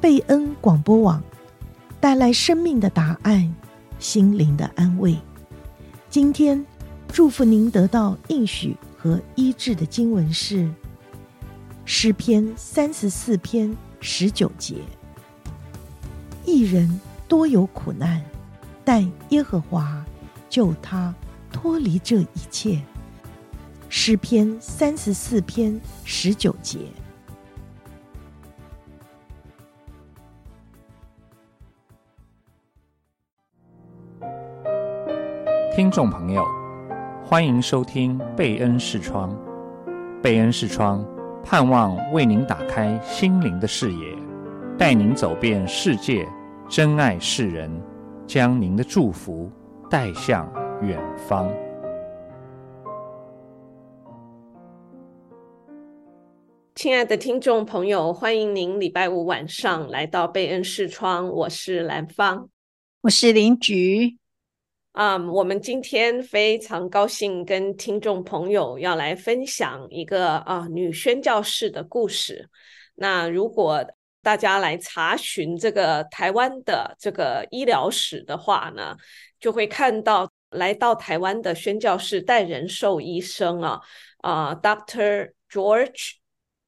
贝恩广播网，带来生命的答案，心灵的安慰。今天祝福您得到应许和医治的经文是诗篇三十四篇十九节：一人多有苦难，但耶和华救他脱离这一切。诗篇三十四篇十九节。听众朋友，欢迎收听贝恩视窗。贝恩视窗盼望为您打开心灵的视野，带您走遍世界，珍爱世人，将您的祝福带向远方。亲爱的听众朋友，欢迎您礼拜五晚上来到贝恩视窗。我是兰芳，我是林菊。啊我们今天非常高兴跟听众朋友要来分享一个啊女宣教士的故事。那如果大家来查询这个台湾的这个医疗史的话呢，就会看到来到台湾的宣教士戴仁寿医生啊，啊，Dr. George。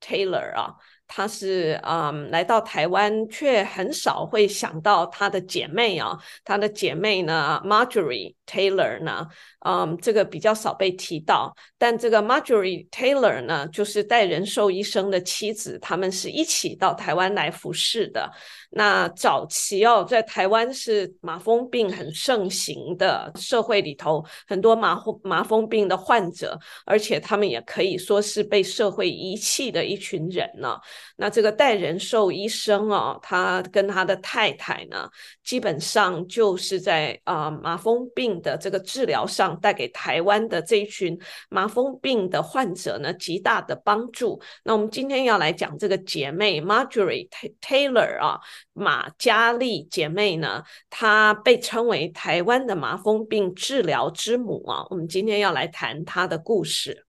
Taylor 啊，他是嗯来到台湾，却很少会想到他的姐妹啊，他的姐妹呢，Marjorie Taylor 呢。嗯，这个比较少被提到，但这个 Marjorie Taylor 呢，就是戴仁寿医生的妻子，他们是一起到台湾来服侍的。那早期哦，在台湾是麻风病很盛行的社会里头，很多麻风麻风病的患者，而且他们也可以说是被社会遗弃的一群人呢。那这个戴仁寿医生哦，他跟他的太太呢，基本上就是在啊、麻风病的这个治疗上。带给台湾的这一群麻风病的患者呢，极大的帮助。那我们今天要来讲这个姐妹 Marjorie Taylor 啊，马嘉丽姐妹呢，她被称为台湾的麻风病治疗之母啊。我们今天要来谈她的故事。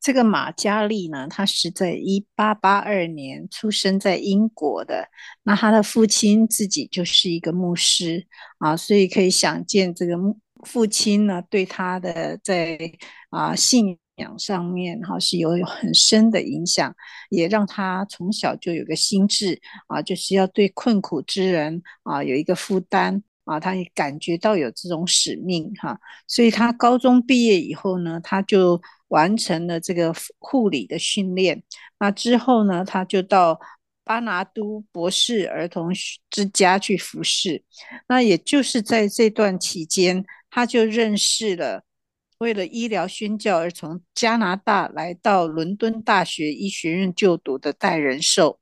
这个马嘉丽呢，她是在一八八二年出生在英国的。那她的父亲自己就是一个牧师啊，所以可以想见这个。父亲呢，对他的在啊信仰上面哈是有很深的影响，也让他从小就有个心智啊，就是要对困苦之人啊有一个负担啊，他也感觉到有这种使命哈，所以他高中毕业以后呢，他就完成了这个护理的训练，那之后呢，他就到。巴拿都博士儿童之家去服侍，那也就是在这段期间，他就认识了为了医疗宣教而从加拿大来到伦敦大学医学院就读的戴仁寿。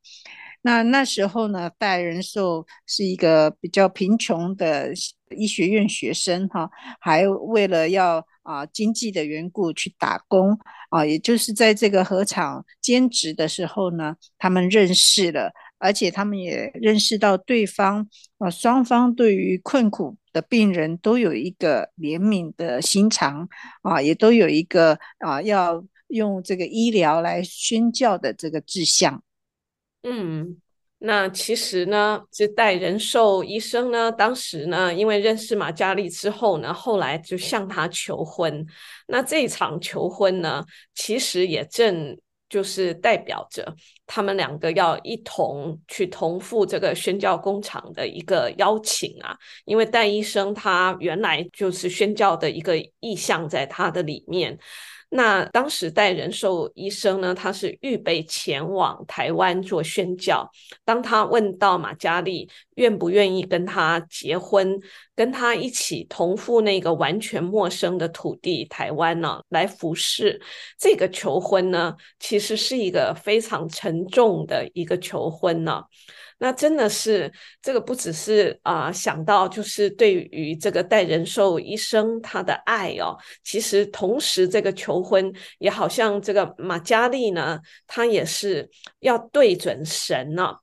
那那时候呢，戴仁寿是一个比较贫穷的医学院学生哈，还为了要啊经济的缘故去打工。啊，也就是在这个禾场兼职的时候呢，他们认识了，而且他们也认识到对方啊，双方对于困苦的病人都有一个怜悯的心肠啊，也都有一个啊，要用这个医疗来宣教的这个志向。嗯。那其实呢，这戴仁寿医生呢，当时呢，因为认识马嘉丽之后呢，后来就向她求婚。那这一场求婚呢，其实也正就是代表着他们两个要一同去同赴这个宣教工厂的一个邀请啊。因为戴医生他原来就是宣教的一个意向在他的里面。那当时代人寿医生呢，他是预备前往台湾做宣教。当他问到马嘉丽愿不愿意跟他结婚，跟他一起同赴那个完全陌生的土地台湾呢，来服侍，这个求婚呢，其实是一个非常沉重的一个求婚呢。那真的是这个不只是啊、想到就是对于这个戴仁寿医生他的爱哦，其实同时这个求婚也好像这个马嘉丽呢，他也是要对准神呢、哦，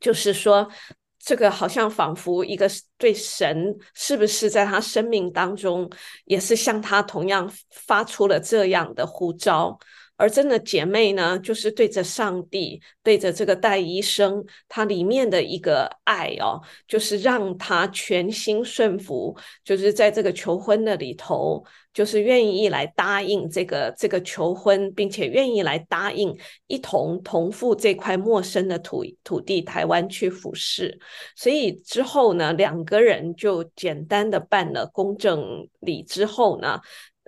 就是说这个好像仿佛一个对神是不是在他生命当中也是像他同样发出了这样的呼召。而真的姐妹呢，就是对着上帝，对着这个戴医生，他里面的一个爱哦，就是让他全心顺服，就是在这个求婚的里头，就是愿意来答应这个这个求婚，并且愿意来答应一同同赴这块陌生的土土地台湾去服侍。所以之后呢，两个人就简单的办了公证礼之后呢。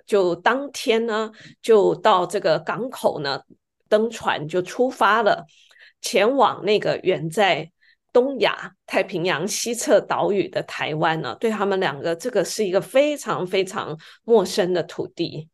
就当天呢，就到这个港口呢，登船就出发了，前往那个远在东亚太平洋西侧岛屿的台湾呢。对他们两个，这个是一个非常非常陌生的土地。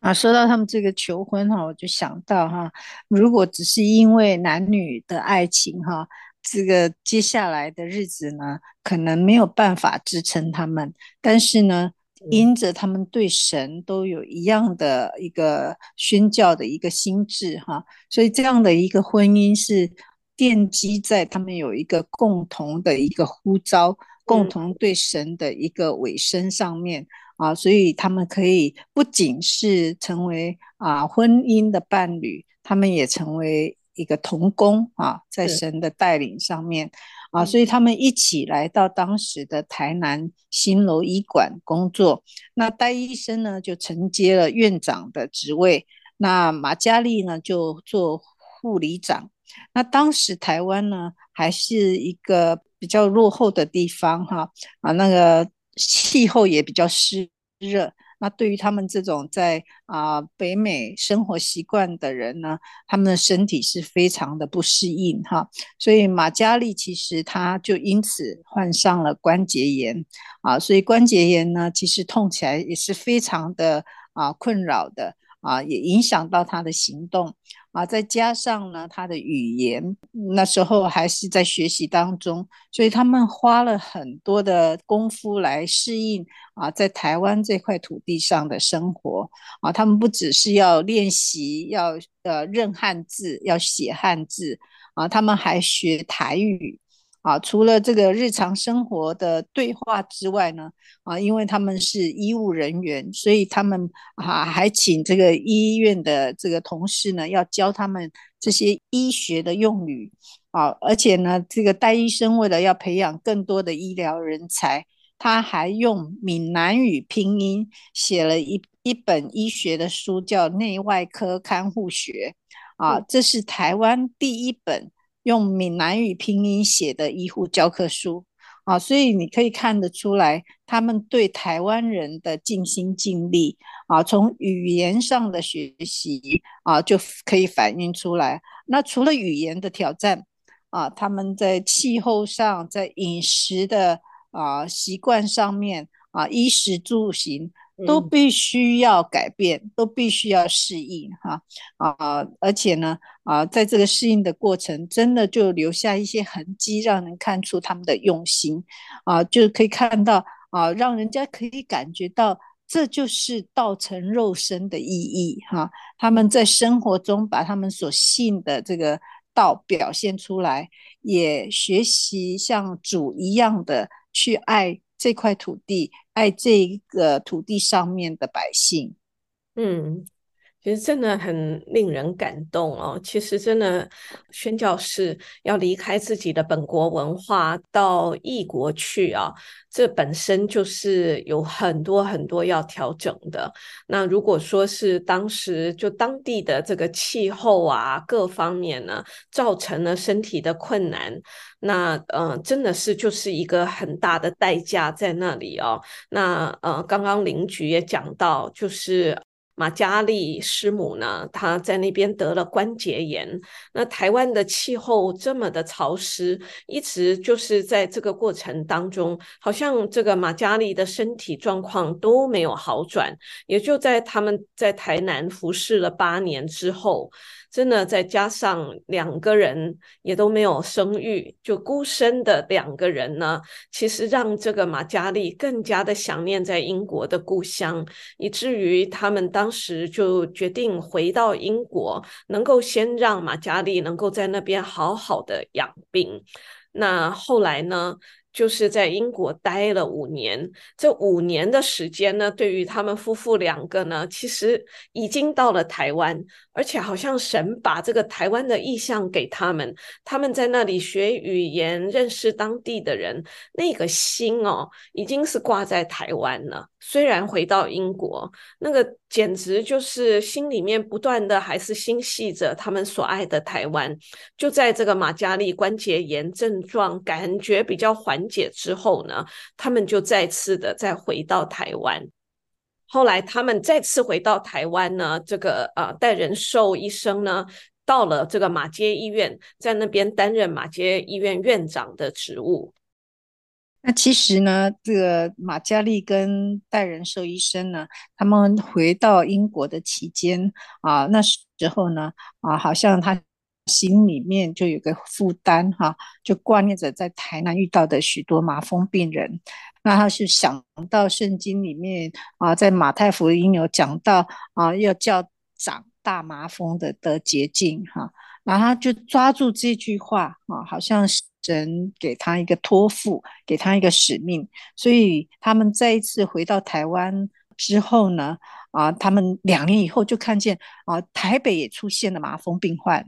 啊，说到他们这个求婚哈，我就想到哈，如果只是因为男女的爱情哈，这个接下来的日子呢，可能没有办法支撑他们，但是呢。因着他们对神都有一样的一个宣教的一个心智哈，所以这样的一个婚姻是奠基在他们有一个共同的一个呼召，共同对神的一个委身上面啊，所以他们可以不仅是成为啊婚姻的伴侣，他们也成为一个同工啊，在神的带领上面。啊，所以他们一起来到当时的台南新楼医馆工作。那戴医生呢，就承接了院长的职位。那马嘉丽呢，就做护理长。那当时台湾呢，还是一个比较落后的地方哈。啊，那个气候也比较湿热。那对于他们这种在啊、北美生活习惯的人呢，他们的身体是非常的不适应哈，所以马嘉丽其实她就因此患上了关节炎啊，所以关节炎呢，其实痛起来也是非常的啊困扰的。啊，也影响到他的行动啊，再加上呢，他的语言那时候还是在学习当中，所以他们花了很多的功夫来适应啊，在台湾这块土地上的生活啊，他们不只是要练习，要呃认汉字，要写汉字啊，他们还学台语。啊，除了这个日常生活的对话之外呢，啊，因为他们是医务人员，所以他们啊还请这个医院的这个同事呢，要教他们这些医学的用语啊，而且呢，这个戴医生为了要培养更多的医疗人才，他还用闽南语拼音写了一一本医学的书，叫《内外科看护学》啊，这是台湾第一本。用闽南语拼音写的医护教科书啊，所以你可以看得出来，他们对台湾人的尽心尽力啊，从语言上的学习啊，就可以反映出来。那除了语言的挑战啊，他们在气候上，在饮食的啊习惯上面啊，衣食住行。都必须要改变，嗯、都必须要适应哈啊！而且呢啊，在这个适应的过程，真的就留下一些痕迹，让人看出他们的用心啊，就可以看到啊，让人家可以感觉到这就是道成肉身的意义哈、啊。他们在生活中把他们所信的这个道表现出来，也学习像主一样的去爱这块土地。爱这一个土地上面的百姓，嗯，其实真的很令人感动哦。其实真的宣教士要离开自己的本国文化到异国去啊，这本身就是有很多很多要调整的。那如果说是当时就当地的这个气候啊，各方面呢，造成了身体的困难。那呃，真的是就是一个很大的代价在那里哦。那呃，刚刚林局也讲到，就是马嘉丽师母呢，她在那边得了关节炎。那台湾的气候这么的潮湿，一直就是在这个过程当中，好像这个马嘉丽的身体状况都没有好转。也就在他们在台南服侍了八年之后。真的，再加上两个人也都没有生育，就孤身的两个人呢，其实让这个马嘉丽更加的想念在英国的故乡，以至于他们当时就决定回到英国，能够先让马嘉丽能够在那边好好的养病。那后来呢，就是在英国待了五年。这五年的时间呢，对于他们夫妇两个呢，其实已经到了台湾，而且好像神把这个台湾的意向给他们，他们在那里学语言，认识当地的人，那个心哦，已经是挂在台湾了。虽然回到英国，那个简直就是心里面不断的还是心系着他们所爱的台湾。就在这个马嘉利关节炎症状感觉比较缓解之后呢，他们就再次的再回到台湾。后来他们再次回到台湾呢，这个呃戴仁寿医生呢，到了这个马街医院，在那边担任马街医院院长的职务。那其实呢，这个马嘉丽跟戴仁寿医生呢，他们回到英国的期间啊，那时候呢啊，好像他心里面就有个负担哈、就挂念着在台南遇到的许多麻风病人。那他是想到圣经里面啊，在马太福音有讲到啊，要叫长大麻风的得洁净哈、然后他就抓住这句话啊，好像。神给他一个托付，给他一个使命，所以他们再一次回到台湾之后呢，啊，他们两年以后就看见啊，台北也出现了麻风病患，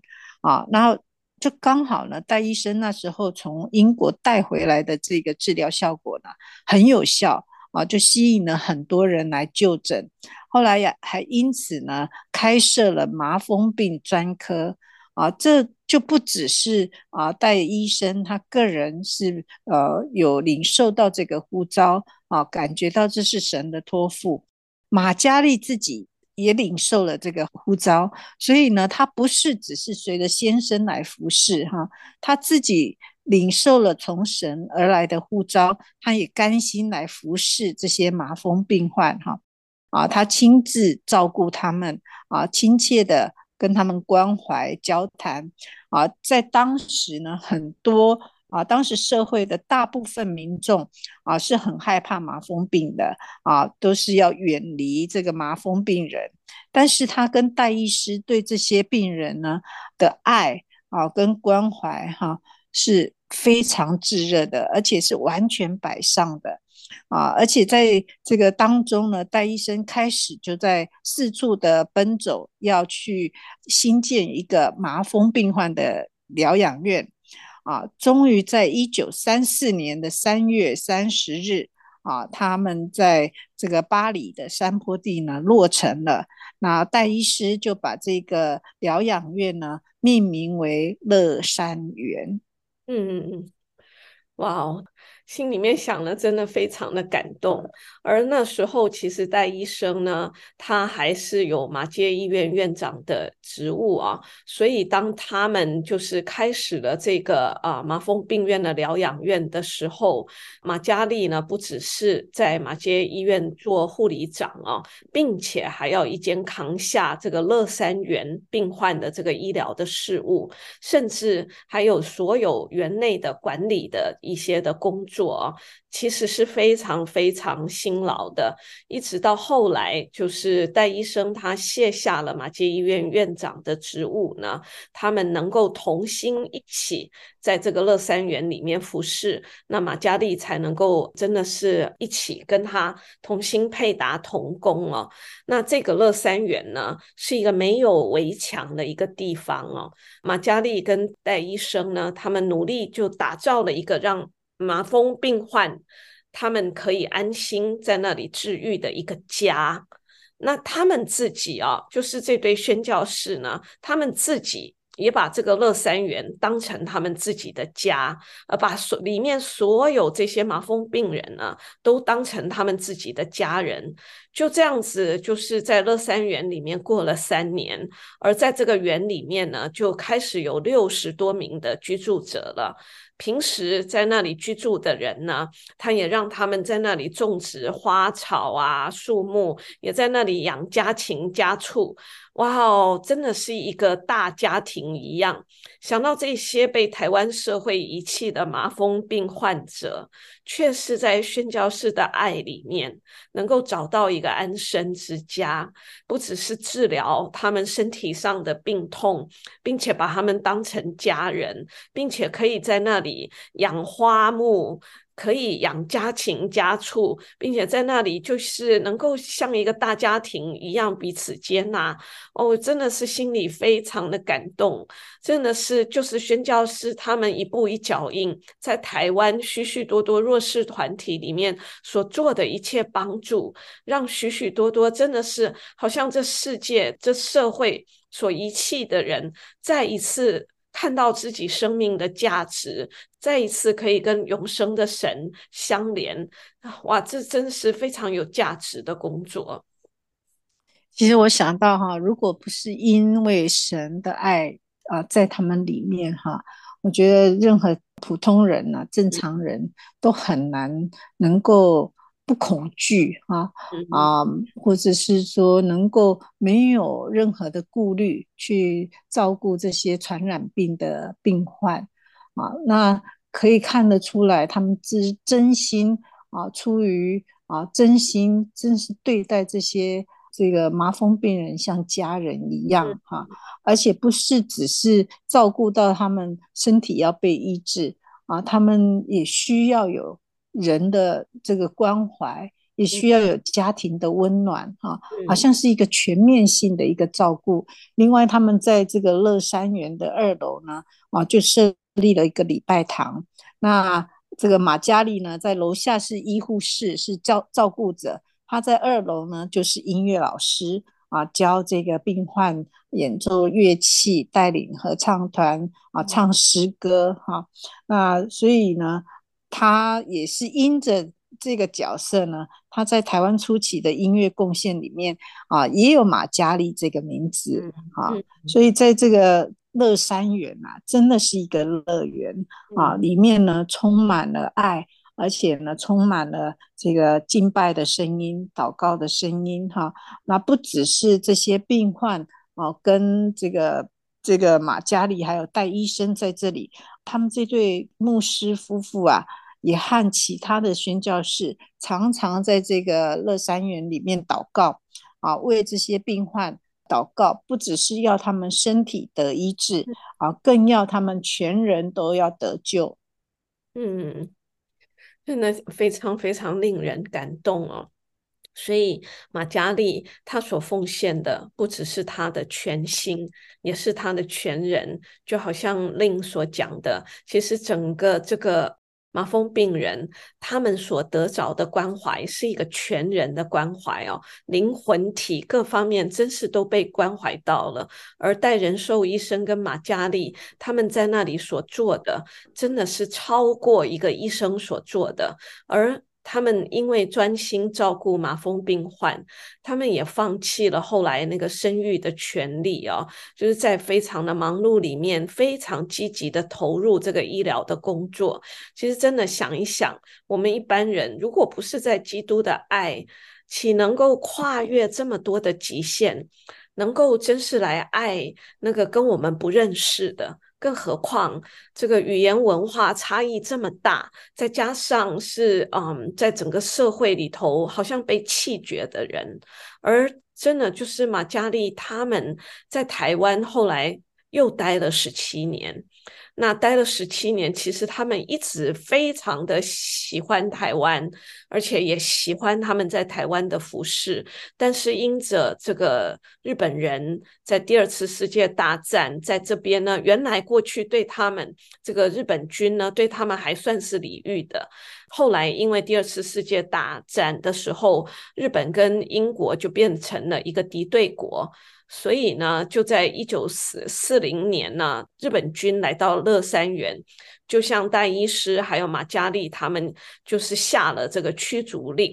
啊，然后就刚好呢，戴医生那时候从英国带回来的这个治疗效果呢很有效，啊，就吸引了很多人来就诊，后来呀还因此呢开设了麻风病专科。啊，这就不只是啊，戴医生他个人是呃有领受到这个呼召啊，感觉到这是神的托付。马嘉丽自己也领受了这个呼召，所以呢，他不是只是随着先生来服侍哈，他自己领受了从神而来的呼召，他也甘心来服侍这些麻风病患哈啊，他亲自照顾他们啊，亲切的。跟他们关怀交谈啊，在当时呢，很多啊，当时社会的大部分民众啊是很害怕麻风病的啊，都是要远离这个麻风病人。但是他跟戴医师对这些病人呢的爱啊跟关怀哈、是非常炙热的，而且是完全摆上的。啊，而且在这个当中呢，戴医生开始就在四处的奔走，要去新建一个麻风病患的疗养院。啊，终于在一九三四年的三月三十日，啊，他们在这个巴黎的山坡地呢落成了。那戴医师就把这个疗养院呢命名为乐山园。嗯嗯嗯，哇哦。心里面想了，真的非常的感动。而那时候，其实戴医生呢，他还是有马街医院院长的职务啊。所以，当他们就是开始了这个啊麻风病院的疗养院的时候，马嘉丽呢，不只是在马街医院做护理长啊，并且还要一肩扛下这个乐山园病患的这个医疗的事务，甚至还有所有园内的管理的一些的工作。做其实是非常非常辛劳的，一直到后来，就是戴医生他卸下了马偕医院院长的职务呢，他们能够同心一起在这个乐山园里面服侍，那马嘉丽才能够真的是一起跟他同心配搭同工哦。那这个乐山园呢，是一个没有围墙的一个地方哦。马嘉丽跟戴医生呢，他们努力就打造了一个让麻风病患，他们可以安心在那里治愈的一个家。那他们自己啊，就是这对宣教士呢，他们自己也把这个乐山园当成他们自己的家，呃把所里面所有这些麻风病人呢，都当成他们自己的家人。就这样子，就是在乐山园里面过了三年，而在这个园里面呢，就开始有六十多名的居住者了。平时在那里居住的人呢，他也让他们在那里种植花草啊、树木，也在那里养家禽家畜。哇哦，真的是一个大家庭一样。想到这些被台湾社会遗弃的麻风病患者，却是在宣教士的爱里面，能够找到一个安身之家，不只是治疗他们身体上的病痛，并且把他们当成家人，并且可以在那里养花木。可以养家禽家畜，并且在那里就是能够像一个大家庭一样彼此接纳。哦，真的是心里非常的感动，真的是就是宣教师他们一步一脚印，在台湾许许多多弱势团体里面所做的一切帮助，让许许多多真的是好像这世界这社会所遗弃的人再一次。看到自己生命的价值，再一次可以跟永生的神相连，哇，这真是非常有价值的工作。其实我想到哈，如果不是因为神的爱啊，在他们里面哈，我觉得任何普通人呐、啊，正常人都很难能够。不恐惧啊啊，或者是说能够没有任何的顾虑去照顾这些传染病的病患啊，那可以看得出来，他们是真心啊，出于啊真心，真是对待这些这个麻风病人像家人一样哈、啊，而且不是只是照顾到他们身体要被医治啊，他们也需要有。人的这个关怀也需要有家庭的温暖哈，好像是一个全面性的一个照顾。另外，他们在这个乐山园的二楼呢，啊，就设立了一个礼拜堂。那这个马嘉丽呢，在楼下是医护室，是照照顾者；他在二楼呢，就是音乐老师啊，教这个病患演奏乐器，带领合唱团啊，唱诗歌哈。那所以呢，他也是因着这个角色呢，他在台湾初期的音乐贡献里面啊，也有马嘉丽这个名字啊，所以在这个乐山园啊，真的是一个乐园啊，里面呢充满了爱，而且呢充满了这个敬拜的声音、祷告的声音哈、啊。那不只是这些病患啊，跟这个这个马嘉丽还有戴医生在这里，他们这对牧师夫妇啊。也和其他的宣教士常常在这个乐山园里面祷告啊，为这些病患祷告，不只是要他们身体得医治啊，更要他们全人都要得救。嗯，真的非常非常令人感动哦。所以马嘉丽她所奉献的，不只是她的全心，也是她的全人。就好像令所讲的，其实整个这个。麻风病人，他们所得着的关怀是一个全人的关怀哦，灵魂体各方面真是都被关怀到了。而戴仁寿医生跟马嘉丽他们在那里所做的，真的是超过一个医生所做的，而。他们因为专心照顾麻风病患，他们也放弃了后来那个生育的权利哦，就是在非常的忙碌里面，非常积极的投入这个医疗的工作。其实真的想一想，我们一般人如果不是在基督的爱，岂能够跨越这么多的极限，能够真是来爱那个跟我们不认识的？更何况这个语言文化差异这么大，再加上是嗯，在整个社会里头好像被弃绝的人，而真的就是马嘉丽他们在台湾后来又待了十七年。那待了十七年，其实他们一直非常的喜欢台湾，而且也喜欢他们在台湾的服饰。但是因着这个日本人在第二次世界大战在这边呢，原来过去对他们这个日本军呢，对他们还算是礼遇的。后来因为第二次世界大战的时候，日本跟英国就变成了一个敌对国。所以呢，就在一九四四零年呢，日本军来到乐山原，就像戴医师还有马嘉利他们，就是下了这个驱逐令。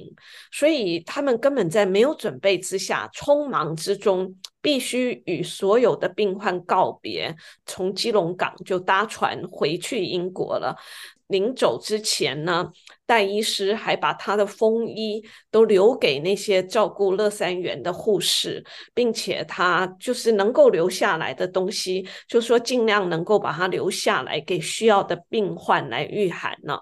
所以他们根本在没有准备之下，匆忙之中，必须与所有的病患告别，从基隆港就搭船回去英国了。临走之前呢，戴医师还把他的风衣都留给那些照顾乐山园的护士，并且他就是能够留下来的东西，就说尽量能够把它留下来给需要的病患来御寒呢。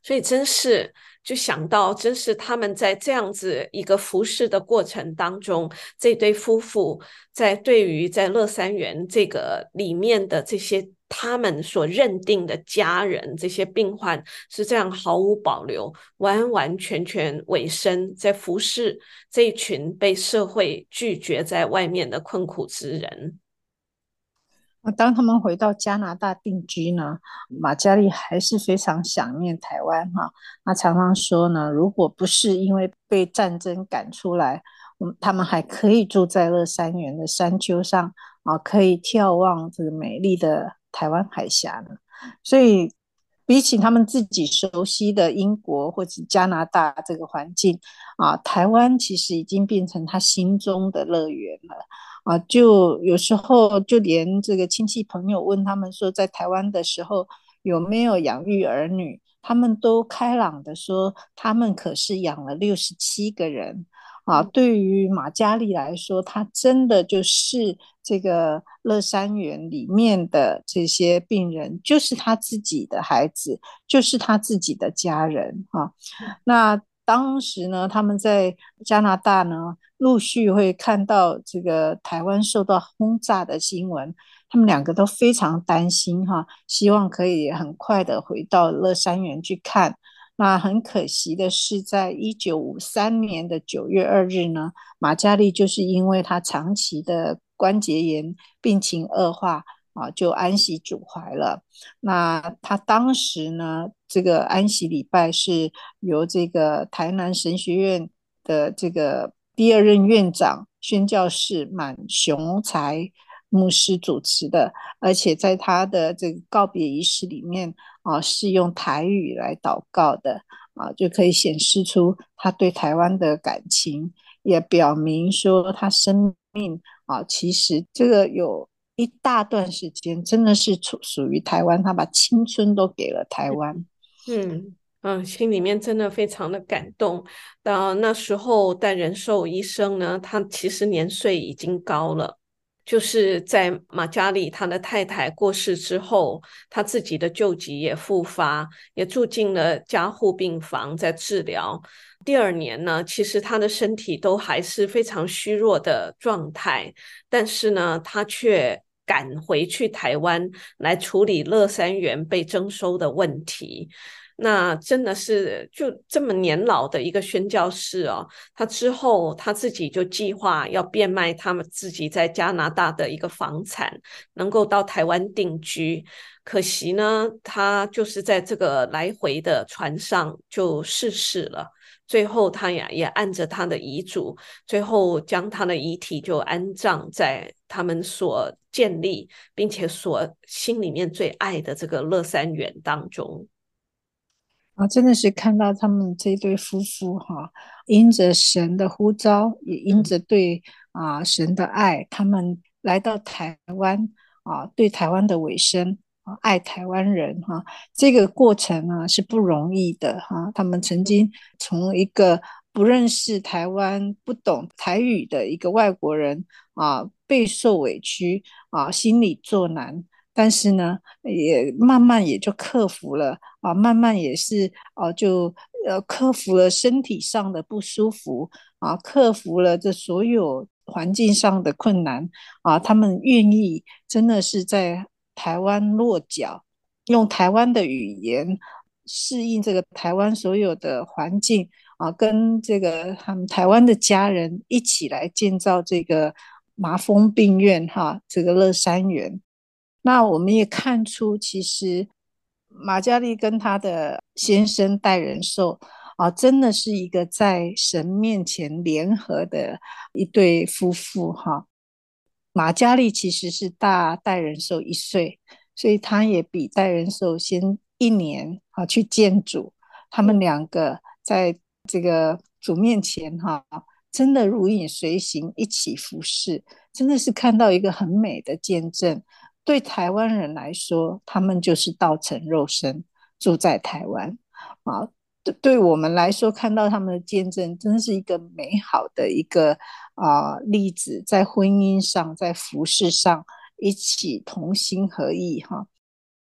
所以真是就想到，真是他们在这样子一个服侍的过程当中，这对夫妇在对于在乐山园这个里面的这些。他们所认定的家人，这些病患是这样毫无保留、完完全全委身在服侍这一群被社会拒绝在外面的困苦之人。那当他们回到加拿大定居呢，马嘉丽还是非常想念台湾哈。那常常说呢，如果不是因为被战争赶出来，嗯，他们还可以住在乐山园的山丘上啊，可以眺望这个美丽的台湾海峡呢。所以，比起他们自己熟悉的英国或者加拿大这个环境啊，台湾其实已经变成他心中的乐园了。啊，就有时候就连这个亲戚朋友问他们说，在台湾的时候有没有养育儿女，他们都开朗的说，他们可是养了六十七个人。啊，对于马嘉丽来说，她真的就是这个乐山园里面的这些病人，就是她自己的孩子，就是她自己的家人啊。那当时呢，他们在加拿大呢，陆续会看到这个台湾受到轰炸的新闻，他们两个都非常担心哈，希望可以很快的回到乐山园去看。那很可惜的是，在一九五三年的九月二日呢，马嘉丽就是因为她长期的关节炎病情恶化啊，就安息主怀了。那她当时呢，这个安息礼拜是由这个台南神学院的这个第二任院长宣教士满雄才牧师主持的，而且在他的这个告别仪式里面啊，是用台语来祷告的啊，就可以显示出他对台湾的感情，也表明说他生命啊，其实这个有一大段时间真的是属属于台湾，他把青春都给了台湾。嗯嗯，心里面真的非常的感动。到那时候，但仁寿医生呢，他其实年岁已经高了。就是在马嘉丽他的太太过世之后，他自己的旧疾也复发，也住进了加护病房在治疗。第二年呢，其实他的身体都还是非常虚弱的状态，但是呢，他却赶回去台湾来处理乐山园被征收的问题。那真的是就这么年老的一个宣教士哦，他之后他自己就计划要变卖他们自己在加拿大的一个房产，能够到台湾定居。可惜呢，他就是在这个来回的船上就逝世了。最后他呀也按着他的遗嘱，最后将他的遗体就安葬在他们所建立并且所心里面最爱的这个乐山园当中。啊，真的是看到他们这对夫妇哈，因着神的呼召，也因着对啊神的爱，他们来到台湾啊，对台湾的尾声啊，爱台湾人哈，这个过程啊是不容易的哈。他们曾经从一个不认识台湾、不懂台语的一个外国人啊，备受委屈啊，心里作难。但是呢，也慢慢也就克服了啊，慢慢也是啊，就呃克服了身体上的不舒服啊，克服了这所有环境上的困难啊，他们愿意真的是在台湾落脚，用台湾的语言适应这个台湾所有的环境啊，跟这个他们台湾的家人一起来建造这个麻风病院哈、这个乐山园。那我们也看出，其实马嘉丽跟她的先生戴仁寿啊，真的是一个在神面前联合的一对夫妇哈。马嘉丽其实是大戴仁寿一岁，所以她也比戴仁寿先一年啊去见主。他们两个在这个主面前哈，真的如影随形，一起服侍，真的是看到一个很美的见证。对台湾人来说，他们就是道成肉身住在台湾啊。对，对我们来说，看到他们的见证，真是一个美好的一个啊例子，在婚姻上，在服饰上一起同心合意哈、啊，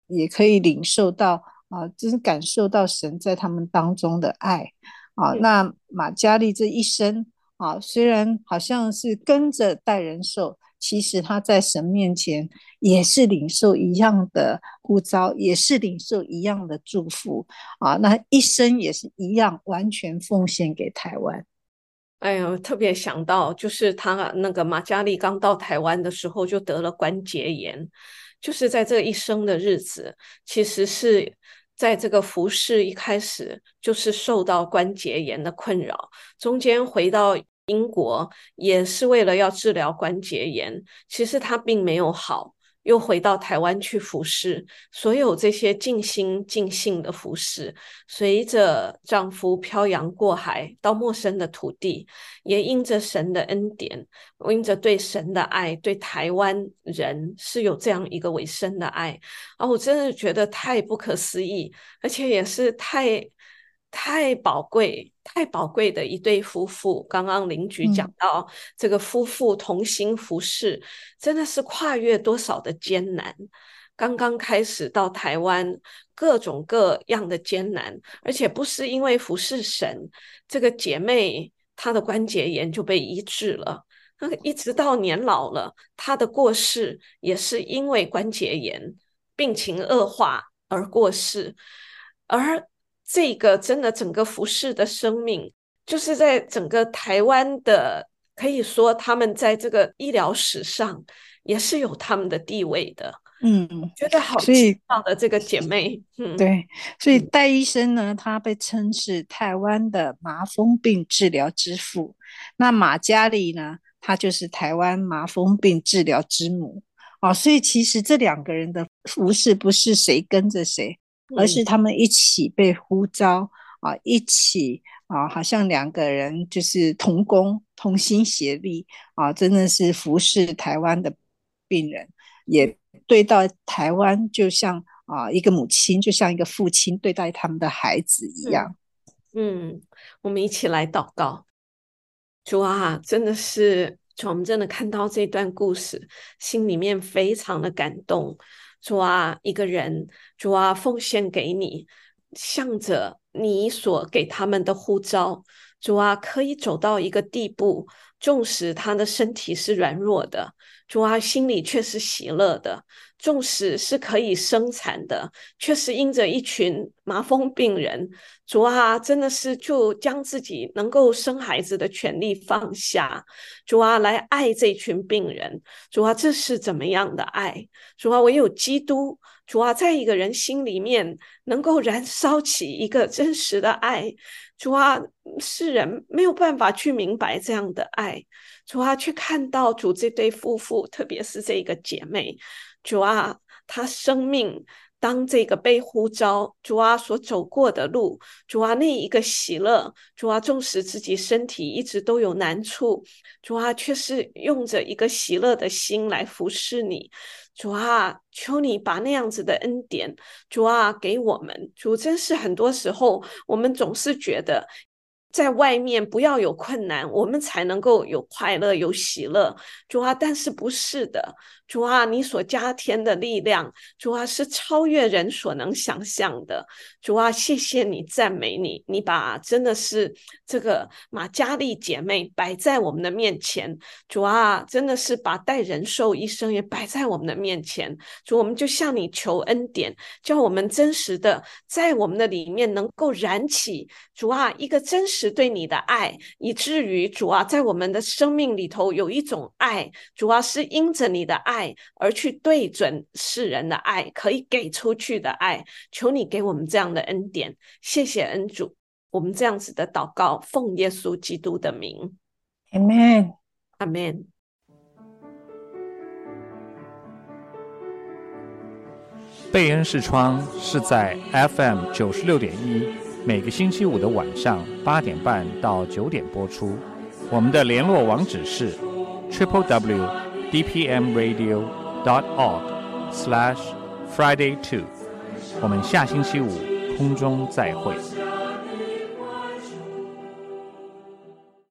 也可以领受到啊，就是感受到神在他们当中的爱啊。那马嘉丽这一生啊，虽然好像是跟着戴仁寿。其实他在神面前也是领受一样的呼召，也是领受一样的祝福啊！那一生也是一样，完全奉献给台湾。哎呦，特别想到，就是他那个马嘉丽刚到台湾的时候就得了关节炎，就是在这一生的日子，其实是在这个服饰一开始就是受到关节炎的困扰，中间回到。英国也是为了要治疗关节炎，其实他并没有好，又回到台湾去服侍。所有这些尽心尽性的服侍，随着丈夫漂洋过海到陌生的土地，也因着神的恩典，因着对神的爱，对台湾人是有这样一个委身的爱啊！我真的觉得太不可思议，而且也是太。太宝贵、太宝贵的一对夫妇。刚刚邻居讲到，嗯、这个夫妇同心服侍，真的是跨越多少的艰难。刚刚开始到台湾，各种各样的艰难，而且不是因为服侍神，这个姐妹她的关节炎就被医治了。那一直到年老了，她的过世也是因为关节炎病情恶化而过世，而。这个真的整个服饰的生命，就是在整个台湾的，可以说他们在这个医疗史上也是有他们的地位的。嗯，觉得好奇妙的这个姐妹。嗯，对，所以戴医生呢，他被称是台湾的麻风病治疗之父。那马嘉丽呢，她就是台湾麻风病治疗之母。哦，所以其实这两个人的服饰不是谁跟着谁。而是他们一起被呼召啊，一起啊，好像两个人就是同工、同心协力啊，真的是服侍台湾的病人，也对待台湾就像啊一个母亲，就像一个父亲对待他们的孩子一样。嗯，嗯，我们一起来祷告，主啊，真的是，主，我们真的看到这段故事，心里面非常的感动。主啊，一个人，主啊，奉献给你，向着你所给他们的呼召，主啊，可以走到一个地步，纵使他的身体是软弱的，主啊，心里却是喜乐的。纵使是可以生产的，却是因着一群麻风病人，主啊，真的是就将自己能够生孩子的权利放下，主啊，来爱这群病人，主啊，这是怎么样的爱？主啊，唯有基督，主啊，在一个人心里面能够燃烧起一个真实的爱，主啊，世人没有办法去明白这样的爱，主啊，去看到主这对夫妇，特别是这个姐妹。主啊，她生命当这个被呼召，主啊所走过的路，主啊那一个喜乐，主啊纵使自己身体一直都有难处，主啊却是用着一个喜乐的心来服侍你，主啊求你把那样子的恩典，主啊给我们，主真是很多时候我们总是觉得。在外面不要有困难，我们才能够有快乐、有喜乐。主啊，但是不是的，主啊，你所加添的力量，主啊，是超越人所能想象的。主啊，谢谢你，赞美你，你把真的是这个马加丽姐妹摆在我们的面前。主啊，真的是把带人寿一生也摆在我们的面前。主，我们就向你求恩典，叫我们真实的在我们的里面能够燃起。主啊，一个真实。对你的爱，以至于主啊，在我们的生命里头有一种爱，主啊，是因着你的爱而去对准世人的爱，可以给出去的爱。求你给我们这样的恩典，谢谢恩主。我们这样子的祷告，奉耶稣基督的名，阿门，阿门。贝恩视窗是在 FM 九十六点一。每个星期五的晚上八点半到九点播出。我们的联络网址是 triple w d p m radio dot org slash friday two。我们下星期五空中再会。